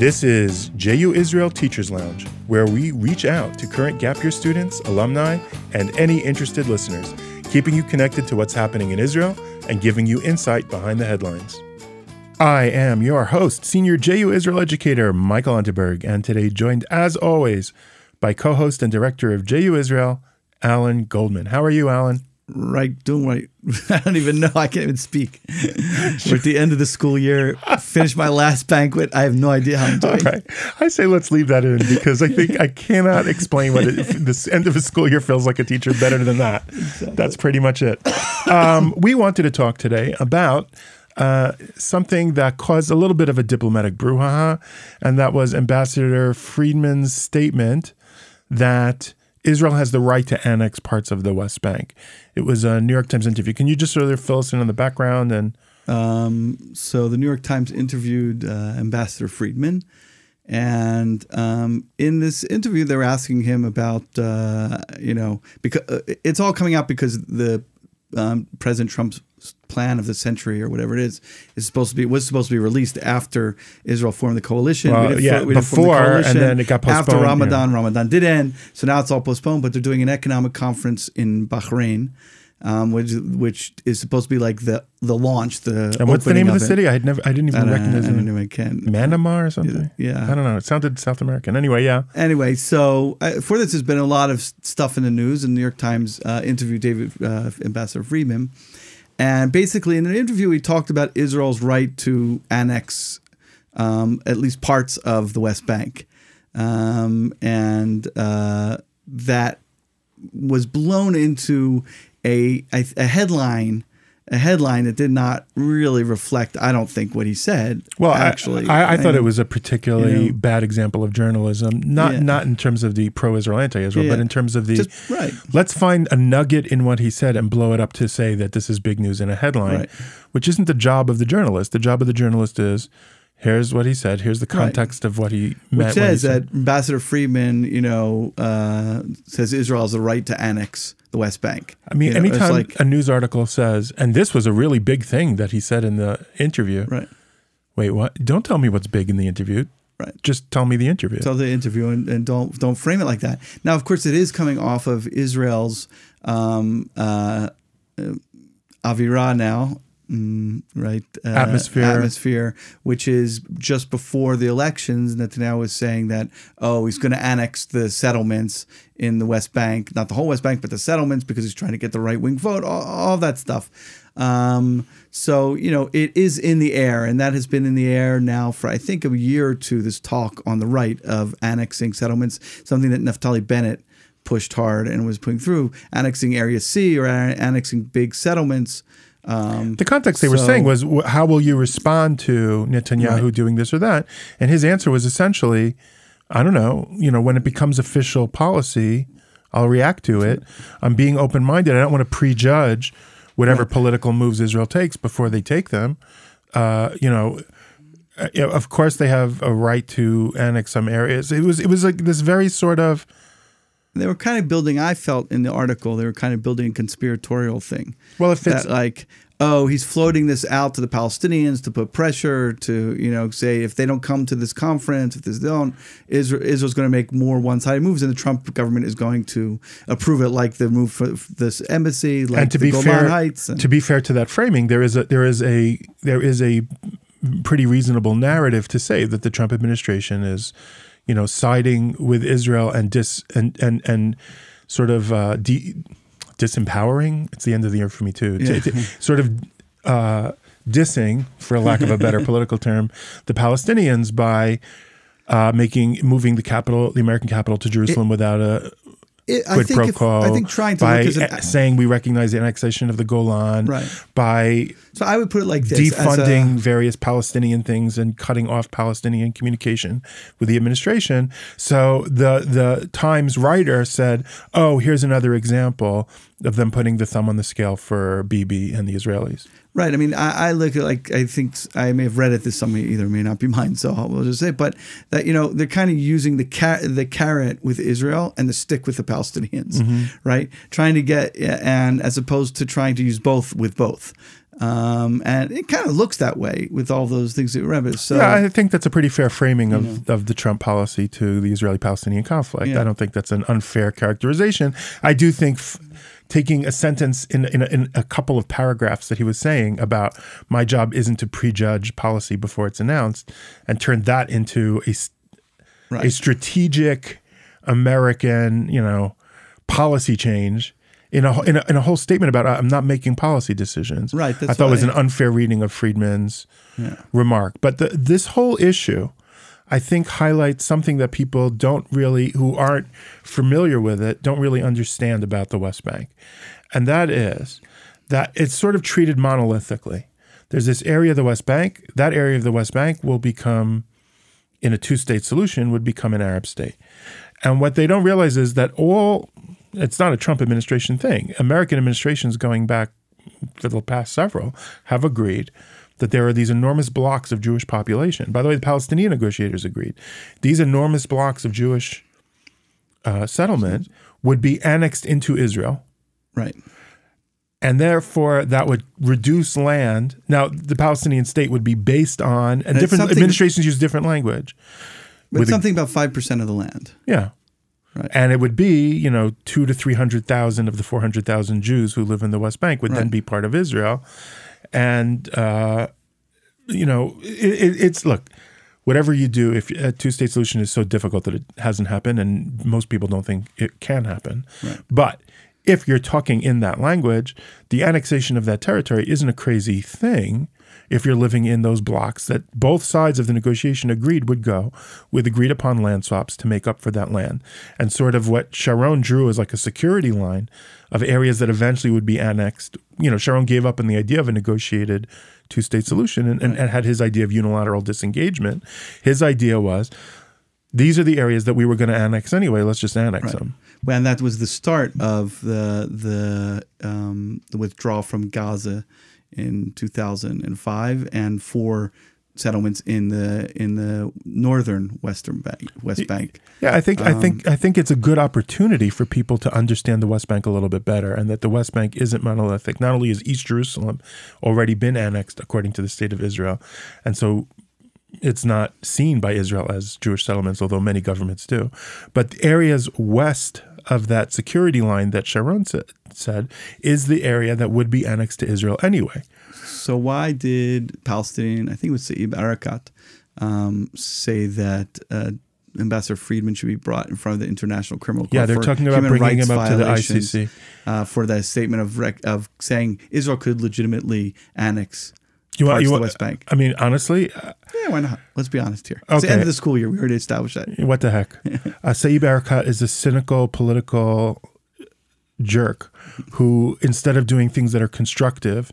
This is JU Israel Teachers Lounge, where we reach out to current Gap Year students, alumni, and any interested listeners, keeping you connected to what's happening in Israel and giving you insight behind the headlines. I am your host, Senior JU Israel educator Michael Unterberg, and today joined, as always, by co host and director of JU Israel, Alan Goldman. How are you, Alan? Right doing right. I don't even know. I can't even speak. We're at the end of the school year. finish my last banquet. I have no idea how I'm doing. All right. I say let's leave that in because I think I cannot explain what it, this end of a school year feels like a teacher better than that. Exactly. That's pretty much it. Um, we wanted to talk today about uh, something that caused a little bit of a diplomatic brouhaha, and that was Ambassador Friedman's statement that Israel has the right to annex parts of the West Bank. It was a New York Times interview. Can you just sort of fill us in on the background and? Um, so the New York Times interviewed uh, Ambassador Friedman, and um, in this interview, they're asking him about uh, you know because uh, it's all coming out because the um, President Trump's plan of the century or whatever it is is supposed to be was supposed to be released after Israel formed the coalition. Well, we yeah, we before the and then it got postponed. After Ramadan, yeah. Ramadan did end, so now it's all postponed. But they're doing an economic conference in Bahrain. Um, which which is supposed to be like the the launch. The and what's the name of the city? I had never, I didn't even I recognize it. I don't I can. Manama or something. Yeah, I don't know. It sounded South American. Anyway, yeah. Anyway, so uh, for this, there's been a lot of stuff in the news. And the New York Times uh, interviewed David uh, Ambassador Friedman, and basically, in an interview, he talked about Israel's right to annex um, at least parts of the West Bank. Um, and uh, that was blown into a, a, a headline a headline that did not really reflect, I don't think, what he said. Well, actually, I, I, I thought it was a particularly you know, bad example of journalism. Not yeah. not in terms of the pro-Israel, anti-Israel, yeah. but in terms of the Just, right. Let's find a nugget in what he said and blow it up to say that this is big news in a headline, right. which isn't the job of the journalist. The job of the journalist is here's what he said. Here's the context right. of what he meant. Which says that Ambassador Friedman, you know, uh, says Israel has the right to annex the West Bank. I mean, you know, anytime like, a news article says, and this was a really big thing that he said in the interview. Right. Wait, what? Don't tell me what's big in the interview. Right. Just tell me the interview. Tell the interview and, and don't don't frame it like that. Now, of course, it is coming off of Israel's um, uh, uh Avira now Mm, right uh, atmosphere. atmosphere which is just before the elections Netanyahu was saying that oh he's going to annex the settlements in the West Bank not the whole West Bank but the settlements because he's trying to get the right wing vote all, all that stuff. Um, so you know it is in the air and that has been in the air now for I think a year or two this talk on the right of annexing settlements something that Naftali Bennett pushed hard and was putting through annexing area C or annexing big settlements um, the context they so, were saying was, how will you respond to Netanyahu right. doing this or that? And his answer was essentially, I don't know, you know, when it becomes official policy, I'll react to it. I'm being open minded. I don't want to prejudge whatever right. political moves Israel takes before they take them. Uh, you know, uh, of course they have a right to annex some areas. It was it was like this very sort of they were kind of building. I felt in the article they were kind of building a conspiratorial thing. Well, if it's that, like, oh, he's floating this out to the Palestinians to put pressure to you know say if they don't come to this conference, if they don't, Israel, Israel's going to make more one-sided moves, and the Trump government is going to approve it, like the move for this embassy, like and to the be Golan fair, Heights. And, to be fair to that framing, there is a there is a there is a pretty reasonable narrative to say that the Trump administration is you know, siding with Israel and dis and and and sort of uh, de- disempowering. It's the end of the year for me too. Yeah. sort of uh, dissing, for lack of a better political term, the Palestinians by uh, making moving the capital, the American capital, to Jerusalem it, without a it, I think if, I think trying to by look an, saying we recognize the annexation of the Golan, right. by so I would put it like this: defunding a, various Palestinian things and cutting off Palestinian communication with the administration. So the the Times writer said, "Oh, here's another example of them putting the thumb on the scale for Bibi and the Israelis." Right. I mean, I, I, look at like I think I may have read it this summer, either may not be mine, so we'll just say, but that you know they're kind of using the car- the carrot with Israel and the stick with the Palestinians, mm-hmm. right? Trying to get and as opposed to trying to use both with both. Um, and it kind of looks that way with all those things that you remember. So yeah, I think that's a pretty fair framing of, of the Trump policy to the Israeli Palestinian conflict. Yeah. I don't think that's an unfair characterization. I do think f- taking a sentence in, in, a, in a couple of paragraphs that he was saying about my job isn't to prejudge policy before it's announced and turn that into a, Right. strategic American, you know, policy change. In a, in a in a whole statement about I'm not making policy decisions. Right, I thought it was an unfair reading of Friedman's remark. But the, this whole issue, I think, highlights something that people don't really, who aren't familiar with it, don't really understand about the West Bank. And that is that it's sort of treated monolithically. There's this area of the West Bank. That area of the West Bank will become, in a two state solution, would become an Arab state. And what they don't realize is that all, it's not a Trump administration thing. American administrations going back for the past several have agreed that there are these enormous blocks of Jewish population. By the way, the Palestinian negotiators agreed. These enormous blocks of Jewish uh, settlement would be annexed into Israel, right. and therefore that would reduce land. Now, the Palestinian state would be based on, and it's different administrations use different language. But With a- something about 5% of the land. Yeah. Right. And it would be, you know, two to 300,000 of the 400,000 Jews who live in the West Bank would then be part of Israel. And, uh, you know, it, it, it's, look, whatever you do, if a two state solution is so difficult that it hasn't happened, and most people don't think it can happen. But if you're talking in that language, the annexation of that territory isn't a crazy thing if you're living in those blocks that both sides of the negotiation agreed would go with agreed upon land swaps to make up for that land. And sort of what Sharon drew as like a security line of areas that eventually would be annexed. You know, Sharon gave up on the idea of a negotiated two state solution and, and, and had his idea of unilateral disengagement. His idea was these are the areas that we were going to annex anyway. Let's just annex them. Well, and that was the start of the the um, the withdrawal from Gaza in 2005 and four settlements in the in the northern western bank west bank Yeah, I think I think um, I think it's a good opportunity for people to understand the West Bank a little bit better, and that the West Bank isn't monolithic. Not only has East Jerusalem already been annexed according to the State of Israel, and so it's not seen by Israel as Jewish settlements, although many governments do. But the areas west of that security line that Sharon sa- said is the area that would be annexed to Israel anyway. so why did palestinian i think it was Saeb Erekat, um, say that uh, Ambassador Friedman should be brought in front of the International Criminal Court. Yeah, they're for talking about bringing him up to the ICC. uh, for that statement of rec- of saying Israel could legitimately annex You want, you want, the West Bank. I mean, honestly, uh, Yeah, why not? Let's be honest here. It's the end of the school year. We already established that. What the heck? uh, Saeb Erekat is a cynical political jerk who, instead of doing things that are constructive,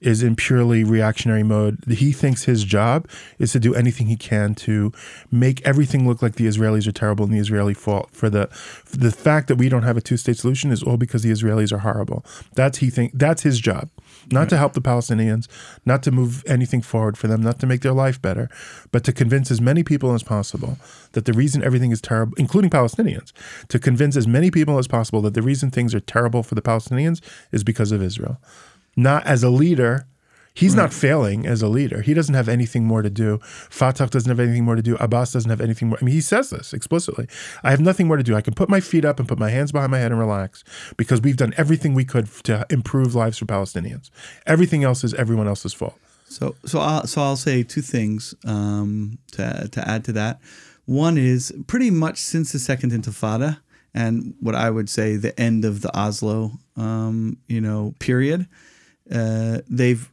is in purely reactionary mode. He thinks his job is to do anything he can to make everything look like the Israelis are terrible and the Israeli fault. For the for the fact that we don't have a two-state solution is all because the Israelis are horrible. That's he think that's his job, not to help the Palestinians, not to move anything forward for them, not to make their life better, but to convince as many people as possible that the reason everything is terrible, including Palestinians, to convince as many people as possible that the reason things are terrible for the Palestinians is because of Israel. Not as a leader. He's not failing as a leader. He doesn't have anything more to do. Fatah doesn't have anything more to do. Abbas doesn't have anything more. I mean, he says this explicitly. I have nothing more to do. I can put my feet up and put my hands behind my head and relax because we've done everything we could to improve lives for Palestinians. Everything else is everyone else's fault. So, so I'll, so I'll say two things um, to to add to that. One is pretty much since the Second Intifada and what I would say the end of the Oslo, um, you know, period. Uh, they've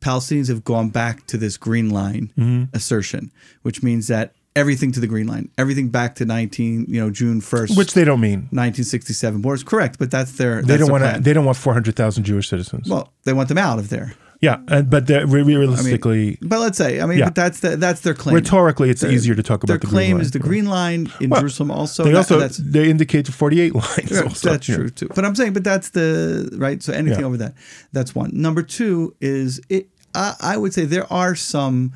Palestinians have gone back to this green line Mm-hmm. assertion, which means that everything to the green line, everything back to nineteen, you know, June first, Which they don't mean. 1967 borders. Correct, but that's their. They that's don't want to. They don't want four hundred thousand Jewish citizens. Well, they want them out of there. Yeah, and, but re- realistically, But let's say, I mean, Yeah. but that's the, that's their claim. rhetorically, it's easier to talk about the claim green line. is the green line in Well, Jerusalem. Also, They also that's they indicate the forty-eight lines. yeah, also, that's true too. But I'm saying, but that's the right. So anything Yeah. over that, that's one. Number two is it. I, I would say there are some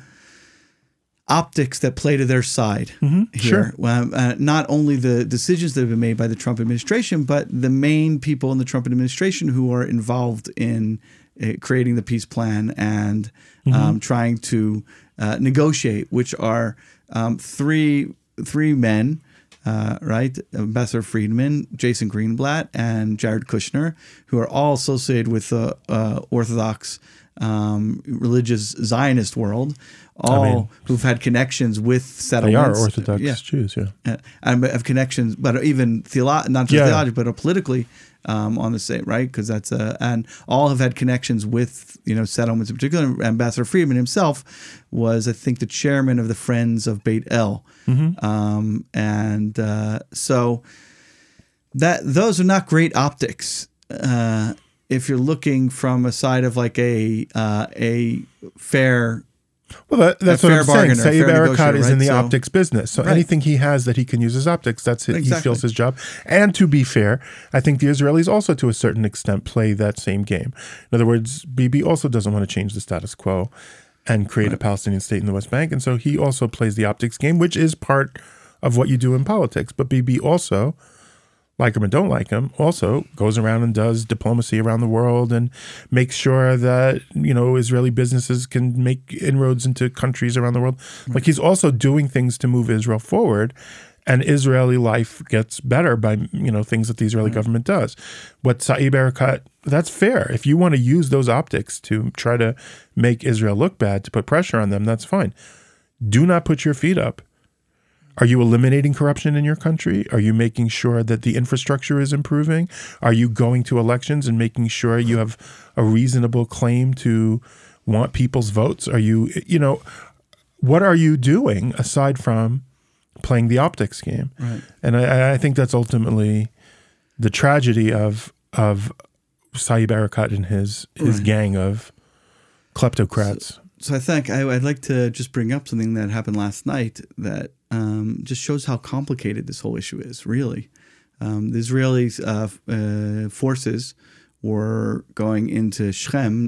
optics that play to their side here. Mm-hmm. sure. Um, uh, not only the decisions that have been made by the Trump administration, but the main people in the Trump administration who are involved in uh, creating the peace plan and um, trying to uh, negotiate, which are um, three three men. Uh, right, Ambassador Friedman, Jason Greenblatt, and Jared Kushner, who are all associated with the uh, Orthodox um, religious Zionist world, all mean, who've had connections with settlements. They are Orthodox Yeah, Jews, yeah. uh, and have connections, but even theolo- not just Yeah. theologically, but politically um, on the same right because that's a, and all have had connections with you know settlements in particular. Ambassador Friedman himself was, I think, the chairman of the Friends of Beit El, um, and uh, so that those are not great optics. Uh, if you're looking from a side of like a uh, a fair Well, that, that's what I'm saying. Saeb negotiator, is in the So- optics business. So Right. anything he has that he can use as optics, that's it. He Exactly. feels his job. And to be fair, I think the Israelis also, to a certain extent, play that same game. In other words, Bibi also doesn't want to change the status quo and create a Palestinian state in the West Bank. And so he also plays the optics game, which is part of what you do in politics. But Bibi also like him or don't like him, also goes around and does diplomacy around the world and makes sure that you know Israeli businesses can make inroads into countries around the world. Hmm. Like he's also doing things to move Israel forward, and Israeli life gets better by you know things that the Israeli hmm. government does. What Saeb Erekat, that's fair. If you want to use those optics to try to make Israel look bad, to put pressure on them, that's fine. Do not put your feet up are you eliminating corruption in your country? Are you making sure that the infrastructure is improving? Are you going to elections and making sure you have a reasonable claim to want people's votes? Are you, you know, what are you doing aside from playing the optics game? Right. And I, I think that's ultimately the tragedy of of Saeb Erekat and his his Right. gang of kleptocrats. So I think I, I'd like to just bring up something that happened last night that um, just shows how complicated this whole issue is. Really, um, the Israeli uh, uh, forces were going into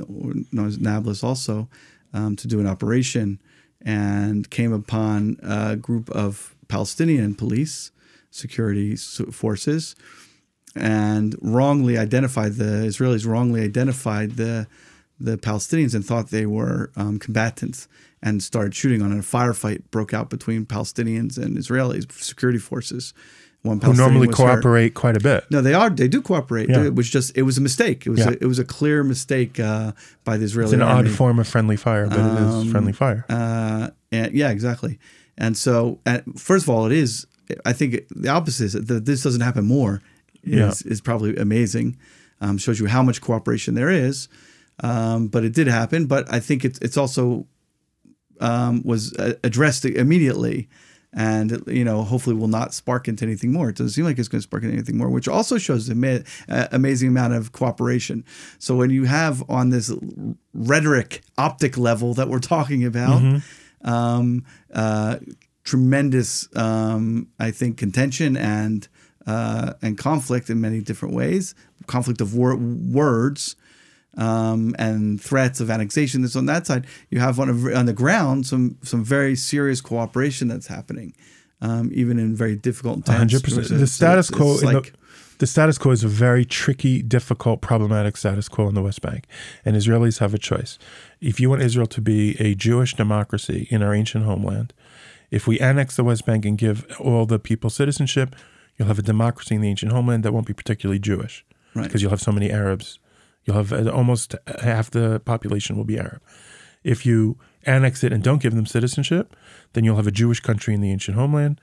or known as Nablus, also um, to do an operation, and came upon a group of Palestinian police security forces, and wrongly identified the Israelis wrongly identified the the Palestinians and thought they were um, combatants and started shooting on it. A firefight broke out between Palestinians and Israelis security forces. One Who normally was hurt. cooperate quite a bit. No, they are. They do cooperate. Yeah. It was just. It was a mistake. It was. Yeah. A, it was a clear mistake uh, by the Israeli It's an army. odd form of friendly fire, but it is Um, friendly fire. Uh, and yeah, exactly. And so, uh, first of all, it is. I think the opposite is that this doesn't happen more. Is is probably amazing. Um, shows you how much cooperation there is. Um, but it did happen. But I think it's it's also um, was uh, addressed immediately, and you know hopefully will not spark into anything more. It doesn't seem like it's going to spark into anything more, which also shows an ama- uh, amazing amount of cooperation. So when you have on this rhetoric optic level that we're talking about, um, uh, tremendous, um, I think, contention and uh, and conflict in many different ways, conflict of wor- words um, and threats of annexation. That's on that side. You have on, a, on the ground some some very serious cooperation that's happening, um, even in very difficult times. hundred percent. The situations. So status quo, like, the, the status quo is a very tricky, difficult, problematic status quo in the West Bank, and Israelis have a choice. If you want Israel to be a Jewish democracy in our ancient homeland, if we annex the West Bank and give all the people citizenship, you'll have a democracy in the ancient homeland that won't be particularly Jewish, Right. because you'll have so many Arabs. You'll have uh, almost half the population will be Arab. If you annex it and don't give them citizenship, then you'll have a Jewish country in the ancient homeland,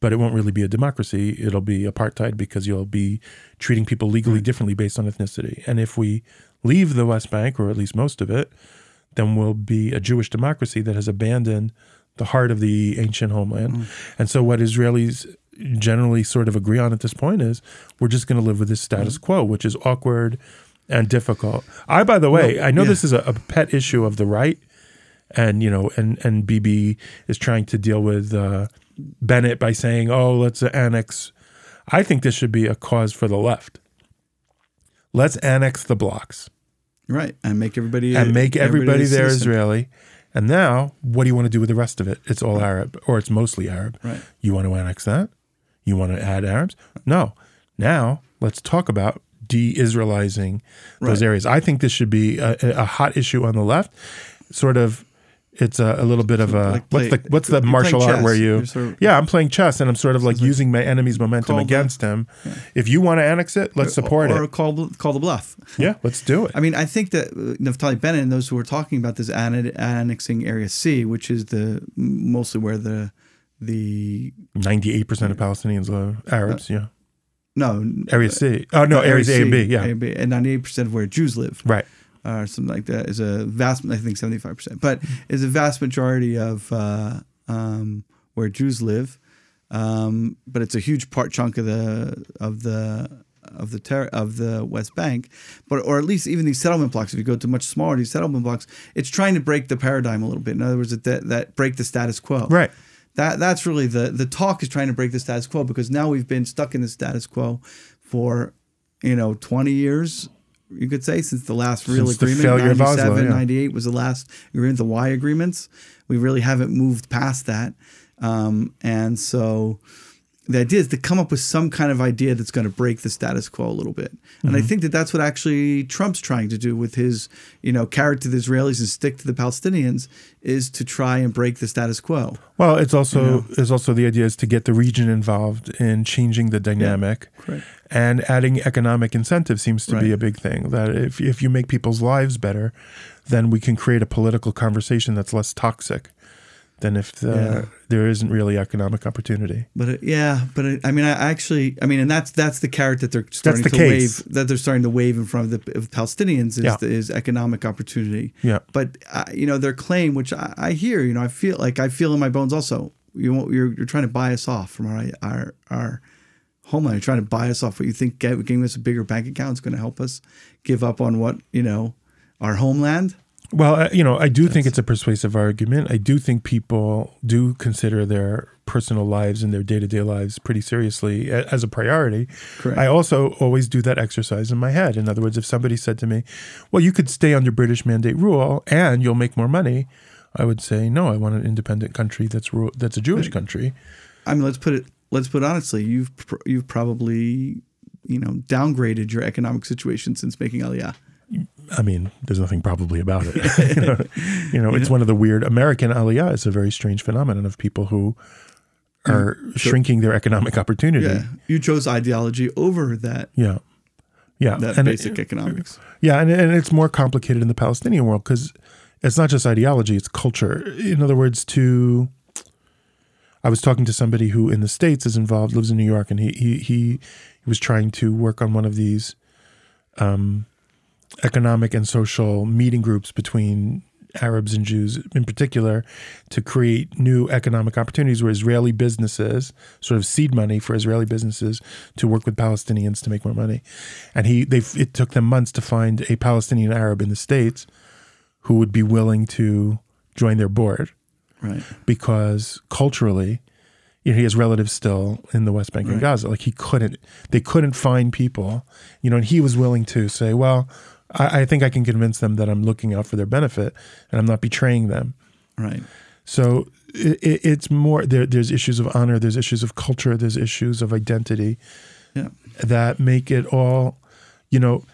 but it won't really be a democracy. It'll be apartheid because you'll be treating people legally hmm. differently based on ethnicity. And if we leave the West Bank, or at least most of it, then we'll be a Jewish democracy that has abandoned the heart of the ancient homeland. Hmm. And so, what Israelis generally sort of agree on at this point is we're just going to live with this status hmm. quo, which is awkward and difficult. I, by the way, I know yeah. this is a, a pet issue of the right, and you know, and and Bibi is trying to deal with uh, Bennett by saying, "Oh, let's annex." I think this should be a cause for the left. Let's annex the blocks right, and make everybody and make everybody a there. Israeli. And now, what do you want to do with the rest of it? It's all Arab, or it's mostly Arab. Right. You want to annex that? You want to add Arabs? No. Now, let's talk about de-Israelizing those Right. areas. I think this should be a, a hot issue on the left. Sort of, it's a, a little bit of a Like what's the what's the martial art where you sort of- yeah I'm playing chess and I'm sort of like using my enemy's momentum Call the- against him. If you want to annex it, let's support or it. call call the bluff. Yeah, let's do it. I mean, I think that uh, Naftali Bennett and those who are talking about this annexing Area C, which is the mostly where the the Ninety-eight percent of Palestinians live Arabs. Yeah, no Area C. Oh no, Area A and B. Yeah, A and B, and ninety eight percent of where Jews live, right. or something like that, is a vast. I think seventy five percent, but is a vast majority of uh, um, where Jews live. Um, but it's a huge part chunk of the of the of the ter- of the West Bank, but or at least even these settlement blocks. If you go to much smaller these settlement blocks, it's trying to break the paradigm a little bit. In other words, that that break the status quo. Right. That that's really the the talk is trying to break the status quo because now we've been stuck in the status quo for you know 20 years you could say since the last real Since the agreement. failure of Oslo, 97 yeah. 98 was the last agreement the Wye agreements. We really haven't moved past that. Um, and so the idea is to come up with some kind of idea that's going to break the status quo a little bit. And Mm-hmm. I think that that's what actually Trump's trying to do with his, you know, carrot to the Israelis and stick to the Palestinians is to try and break the status quo. Well, it's also is also the idea is to get the region involved in changing the dynamic, correct. and adding economic incentive seems to be a big thing. That if if you make people's lives better, then we can create a political conversation that's less toxic than if the, Yeah. there isn't really economic opportunity. But it, yeah, but it, I mean, I actually, I mean, and that's that's the carrot that they're starting the to case. wave that they're starting to wave in front of the of Palestinians is Yeah. is economic opportunity. Yeah. But uh, you know, their claim, which I, I hear, you know, I feel like I feel in my bones also. You want, you're you're trying to buy us off from our our our homeland. You're trying to buy us off. What you think giving us a bigger bank account is going to help us give up on what you know our homeland. Well, uh, you know, I do think it's a persuasive argument. I do think people do consider their personal lives and their day to day lives pretty seriously as a priority. Correct. I also always do that exercise in my head. In other words, if somebody said to me, well, you could stay under British mandate rule and you'll make more money, I would say, no, I want an independent country that's ru- that's a Jewish country. I mean, let's put it let's put it honestly. You've pr- you've probably you know downgraded your economic situation since making Aliyah. I mean, there's nothing probably about it. you know, you know it's one of the weird American aliyah It's a very strange phenomenon of people who are shrinking their economic opportunity. Yeah, you chose ideology over that Yeah. Yeah. that and basic it, economics. yeah. And, and it's more complicated in the Palestinian world because it's not just ideology, it's culture. In other words, to. I was talking to somebody who in the States is involved, lives in New York, and he he he, he was trying to work on one of these um, economic and social meeting groups between Arabs and Jews in particular to create new economic opportunities where Israeli businesses, sort of seed money for Israeli businesses to work with Palestinians to make more money. And he they it took them months to find a Palestinian Arab in the States who would be willing to join their board Right. because culturally, you know, he has relatives still in the West Bank and Gaza. Like he couldn't, they couldn't find people, you know, and he was willing to say, well, I, I think I can convince them that I'm looking out for their benefit and I'm not betraying them. Right. So it, it, it's more there. There's issues of honor. There's issues of culture. There's issues of identity Yeah. that make it all, you know,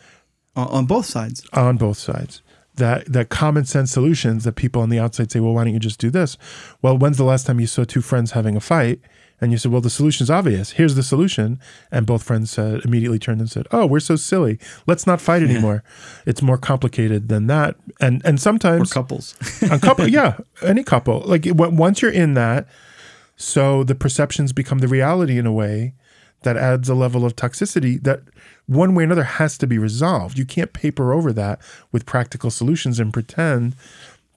On, on both sides. on both sides. That that common sense solutions that people on the outside say, well, why don't you just do this? Well, when's the last time you saw two friends having a fight and you said, well, the solution's obvious. Here's the solution, and both friends said immediately turned and said, oh, we're so silly. Let's not fight anymore. It's more complicated than that, and and Or sometimes couples. a couple, yeah, any couple. Like it- once you're in that, so the perceptions become the reality in a way that adds a level of toxicity that one way or another has to be resolved. You can't paper over that with practical solutions and pretend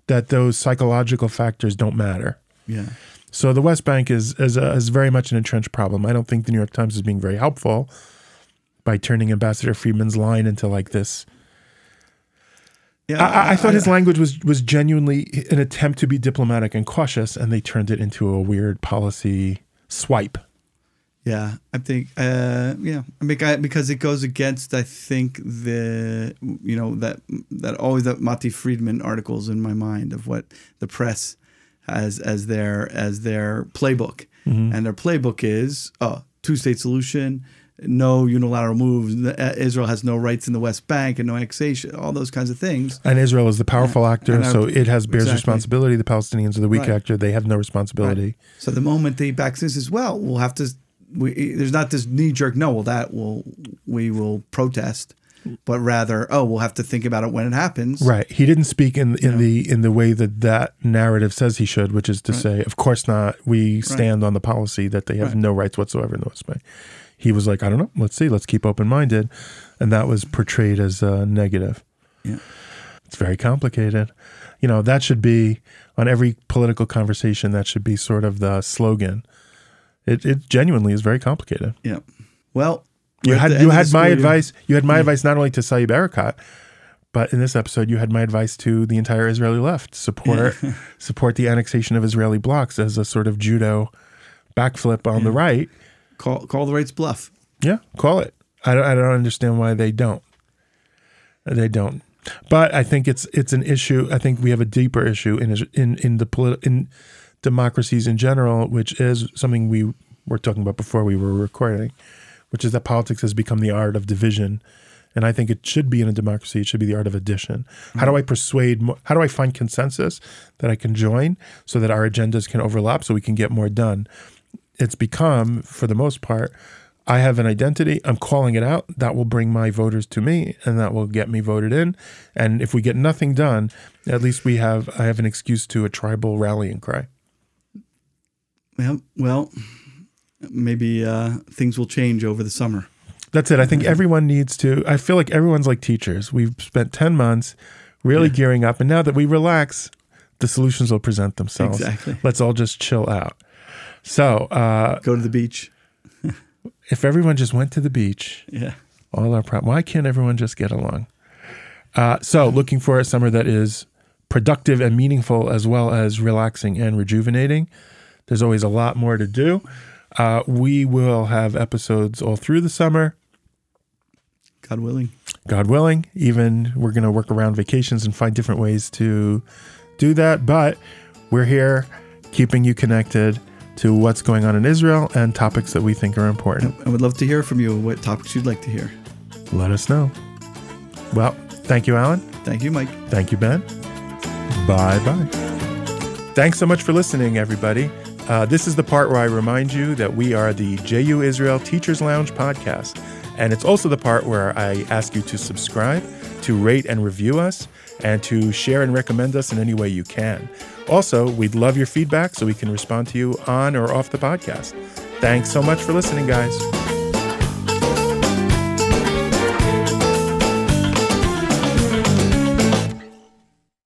that those psychological factors don't matter. yeah. So the West Bank is is, a, is very much an entrenched problem. I don't think the New York Times is being very helpful by turning Ambassador Friedman's line into like this Yeah. I, I thought his language was was genuinely an attempt to be diplomatic and cautious, and they turned it into a weird policy swipe. Yeah, I think, uh, yeah, I mean, I, because it goes against, I think the, you know, that that always that Matti Friedman articles in my mind of what the press has as their as their playbook, and their playbook is oh, two state solution, no unilateral moves. Uh, Israel has no rights in the West Bank and no annexation. All those kinds of things. And Israel is the powerful actor, our- so it has bears exactly. responsibility. The Palestinians are the weak Right. actor; they have no responsibility. So the moment they back this as well, we'll have to. We, there's not this knee jerk. No, well, that will we will protest, but rather, oh, we'll have to think about it when it happens. Right. He didn't speak in in the in the way that that narrative says he should, which is to say, of course not. We stand on the policy that they have Right. no rights whatsoever in the West Bank. He was like, I don't know. Let's see. Let's keep open minded, and that was portrayed as a negative. Yeah. It's very complicated. You know, that should be on every political conversation. That should be sort of the slogan. It it genuinely is very complicated. Yeah. Well, You had you had my year. advice. You had my advice not only to Saeb Erekat, but in this episode, you had my advice to the entire Israeli left: support support the annexation of Israeli blocks as a sort of judo backflip on the right. Call call the rights bluff. Yeah, call it. I don't, I don't understand why they don't. They don't. But I think it's it's an issue. I think we have a deeper issue in in in the politi- in democracies in general, which is something we were talking about before we were recording, which is that politics has become the art of division. And I think it should be in a democracy. It should be the art of addition. How do hmm. I persuade? How do I find consensus that I can join so that our agendas can overlap so we can get more done? It's become, for the most part, I have an identity. I'm calling it out. That will bring my voters to me, and that will get me voted in. And if we get nothing done, at least we have. I have an excuse to a tribal rallying cry. Well, well, maybe uh, things will change over the summer. That's it. I think everyone needs to. I feel like everyone's like teachers. We've spent 10 months really gearing up. And now that we relax, the solutions will present themselves. Exactly. Let's all just chill out. So, uh, Go to the beach. if everyone just went to the beach, Yeah. all our problems, why can't everyone just get along? Uh, so, looking for a summer that is productive and meaningful as well as relaxing and rejuvenating. There's always a lot more to do. Uh, we will have episodes all through the summer. God willing. God willing. Even we're going to work around vacations and find different ways to do that. But we're here keeping you connected to what's going on in Israel and topics that we think are important. I would love to hear from you what topics you'd like to hear. Let us know. Well, thank you, Alan. Thank you, Mike. Thank you, Ben. Bye bye. Thanks so much for listening, everybody. Uh, this is the part where I remind you that we are the JU Israel Teachers Lounge podcast. And it's also the part where I ask you to subscribe, to rate and review us, and to share and recommend us in any way you can. Also, we'd love your feedback so we can respond to you on or off the podcast. Thanks so much for listening, guys.